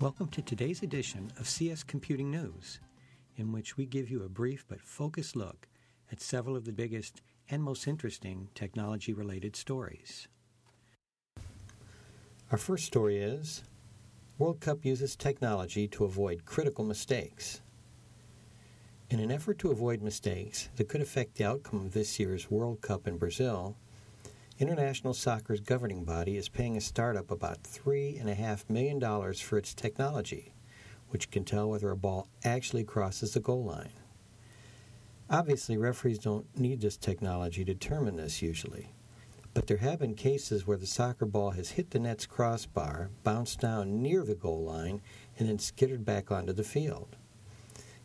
Welcome to today's edition of CS Computing News, in which we give you a brief but focused look at several of the biggest and most interesting technology related stories. Our first story is World Cup uses technology to avoid critical mistakes. In an effort to avoid mistakes that could affect the outcome of this year's World Cup in Brazil, International Soccer's governing body is paying a startup about $3.5 million for its technology, which can tell whether a ball actually crosses the goal line. Obviously, referees don't need this technology to determine this usually, but there have been cases where the soccer ball has hit the net's crossbar, bounced down near the goal line, and then skittered back onto the field.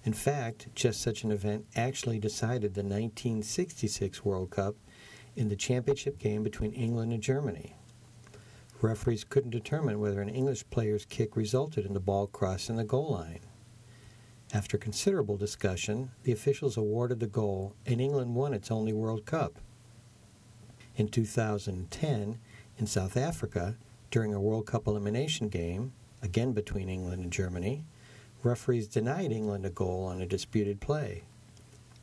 In fact, just such an event actually decided the 1966 World Cup in the championship game between England and Germany. Referees couldn't determine whether an English player's kick resulted in the ball crossing the goal line. After considerable discussion, the officials awarded the goal, and England won its only World Cup. In 2010, in South Africa, during a World Cup elimination game, again between England and Germany, referees denied England a goal on a disputed play.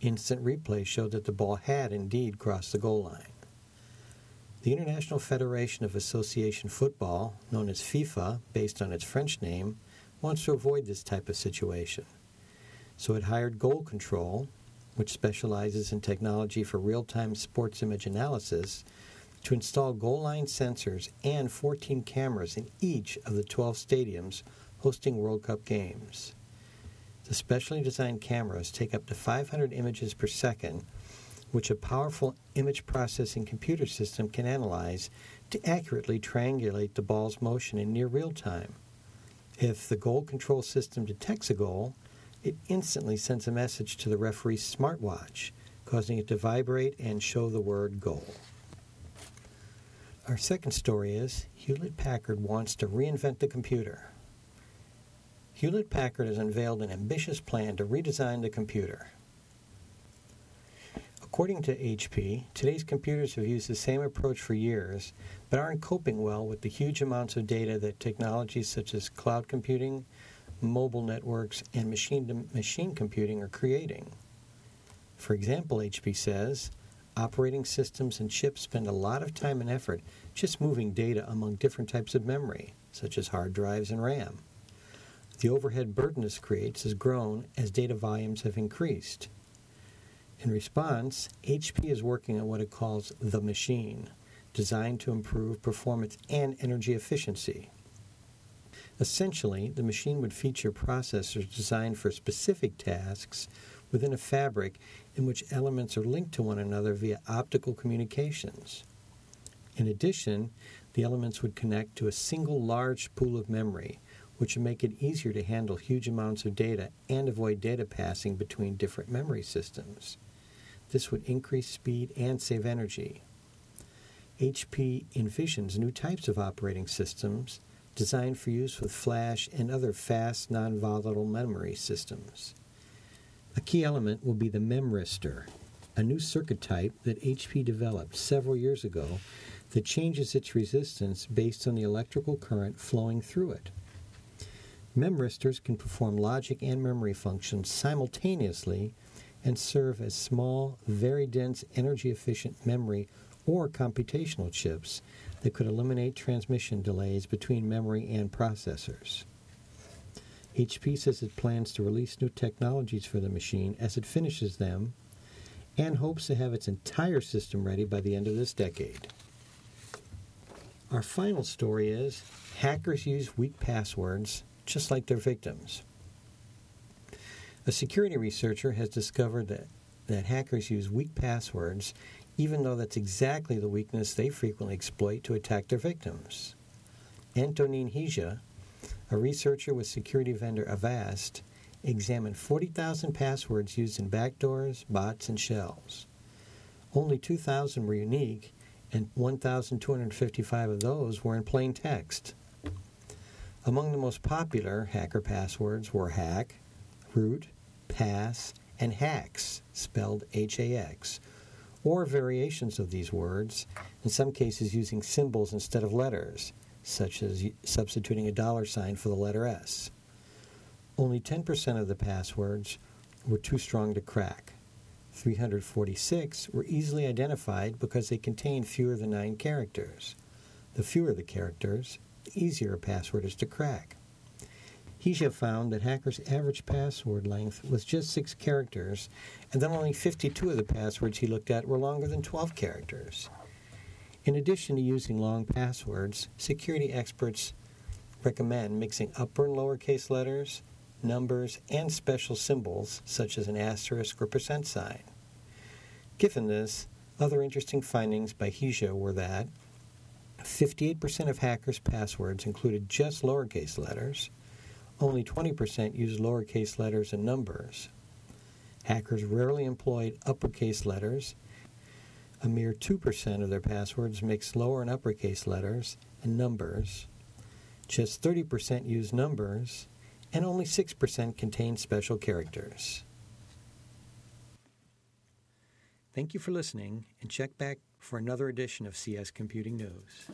Instant replay showed that the ball had indeed crossed the goal line. The International Federation of Association Football, known as FIFA, based on its French name, wants to avoid this type of situation. So it hired Goal Control, which specializes in technology for real time sports image analysis, to install goal line sensors and 14 cameras in each of the 12 stadiums hosting World Cup games. The specially designed cameras take up to 500 images per second, which a powerful image processing computer system can analyze to accurately triangulate the ball's motion in near real time. If the goal control system detects a goal, it instantly sends a message to the referee's smartwatch, causing it to vibrate and show the word goal. Our second story is Hewlett Packard wants to reinvent the computer. Hewlett Packard has unveiled an ambitious plan to redesign the computer. According to HP, today's computers have used the same approach for years, but aren't coping well with the huge amounts of data that technologies such as cloud computing, mobile networks, and machine to machine computing are creating. For example, HP says, operating systems and chips spend a lot of time and effort just moving data among different types of memory, such as hard drives and RAM. The overhead burden this creates has grown as data volumes have increased. In response, HP is working on what it calls the machine, designed to improve performance and energy efficiency. Essentially, the machine would feature processors designed for specific tasks within a fabric in which elements are linked to one another via optical communications. In addition, the elements would connect to a single large pool of memory, which would make it easier to handle huge amounts of data and avoid data passing between different memory systems. This would increase speed and save energy. HP envisions new types of operating systems designed for use with flash and other fast, non volatile memory systems. A key element will be the memristor, a new circuit type that HP developed several years ago that changes its resistance based on the electrical current flowing through it. Memristors can perform logic and memory functions simultaneously and serve as small, very dense, energy efficient memory or computational chips that could eliminate transmission delays between memory and processors. HP says it plans to release new technologies for the machine as it finishes them and hopes to have its entire system ready by the end of this decade. Our final story is hackers use weak passwords just like their victims. A security researcher has discovered that, that hackers use weak passwords, even though that's exactly the weakness they frequently exploit to attack their victims. Antonin Hyza, a researcher with security vendor Avast, examined 40,000 passwords used in backdoors, bots, and shells. Only 2,000 were unique, and 1,255 of those were in plain text. Among the most popular hacker passwords were hack, root, pass, and hacks, spelled H A X, or variations of these words, in some cases using symbols instead of letters, such as substituting a dollar sign for the letter S. Only 10% of the passwords were too strong to crack. 346 were easily identified because they contained fewer than nine characters. The fewer the characters, easier a password is to crack. Hyza found that hackers' average password length was just six characters, and that only 52 of the passwords he looked at were longer than 12 characters. In addition to using long passwords, security experts recommend mixing upper and lowercase letters, numbers, and special symbols such as an asterisk or percent sign. Given this, other interesting findings by Hyza were that 58% of hackers' passwords included just lowercase letters, only 20% used lowercase letters and numbers. Hackers rarely employed uppercase letters. A mere 2% of their passwords mixed lower and uppercase letters and numbers. Just 30% used numbers, and only 6% contained special characters. Thank you for listening, and check back for another edition of CS Computing News.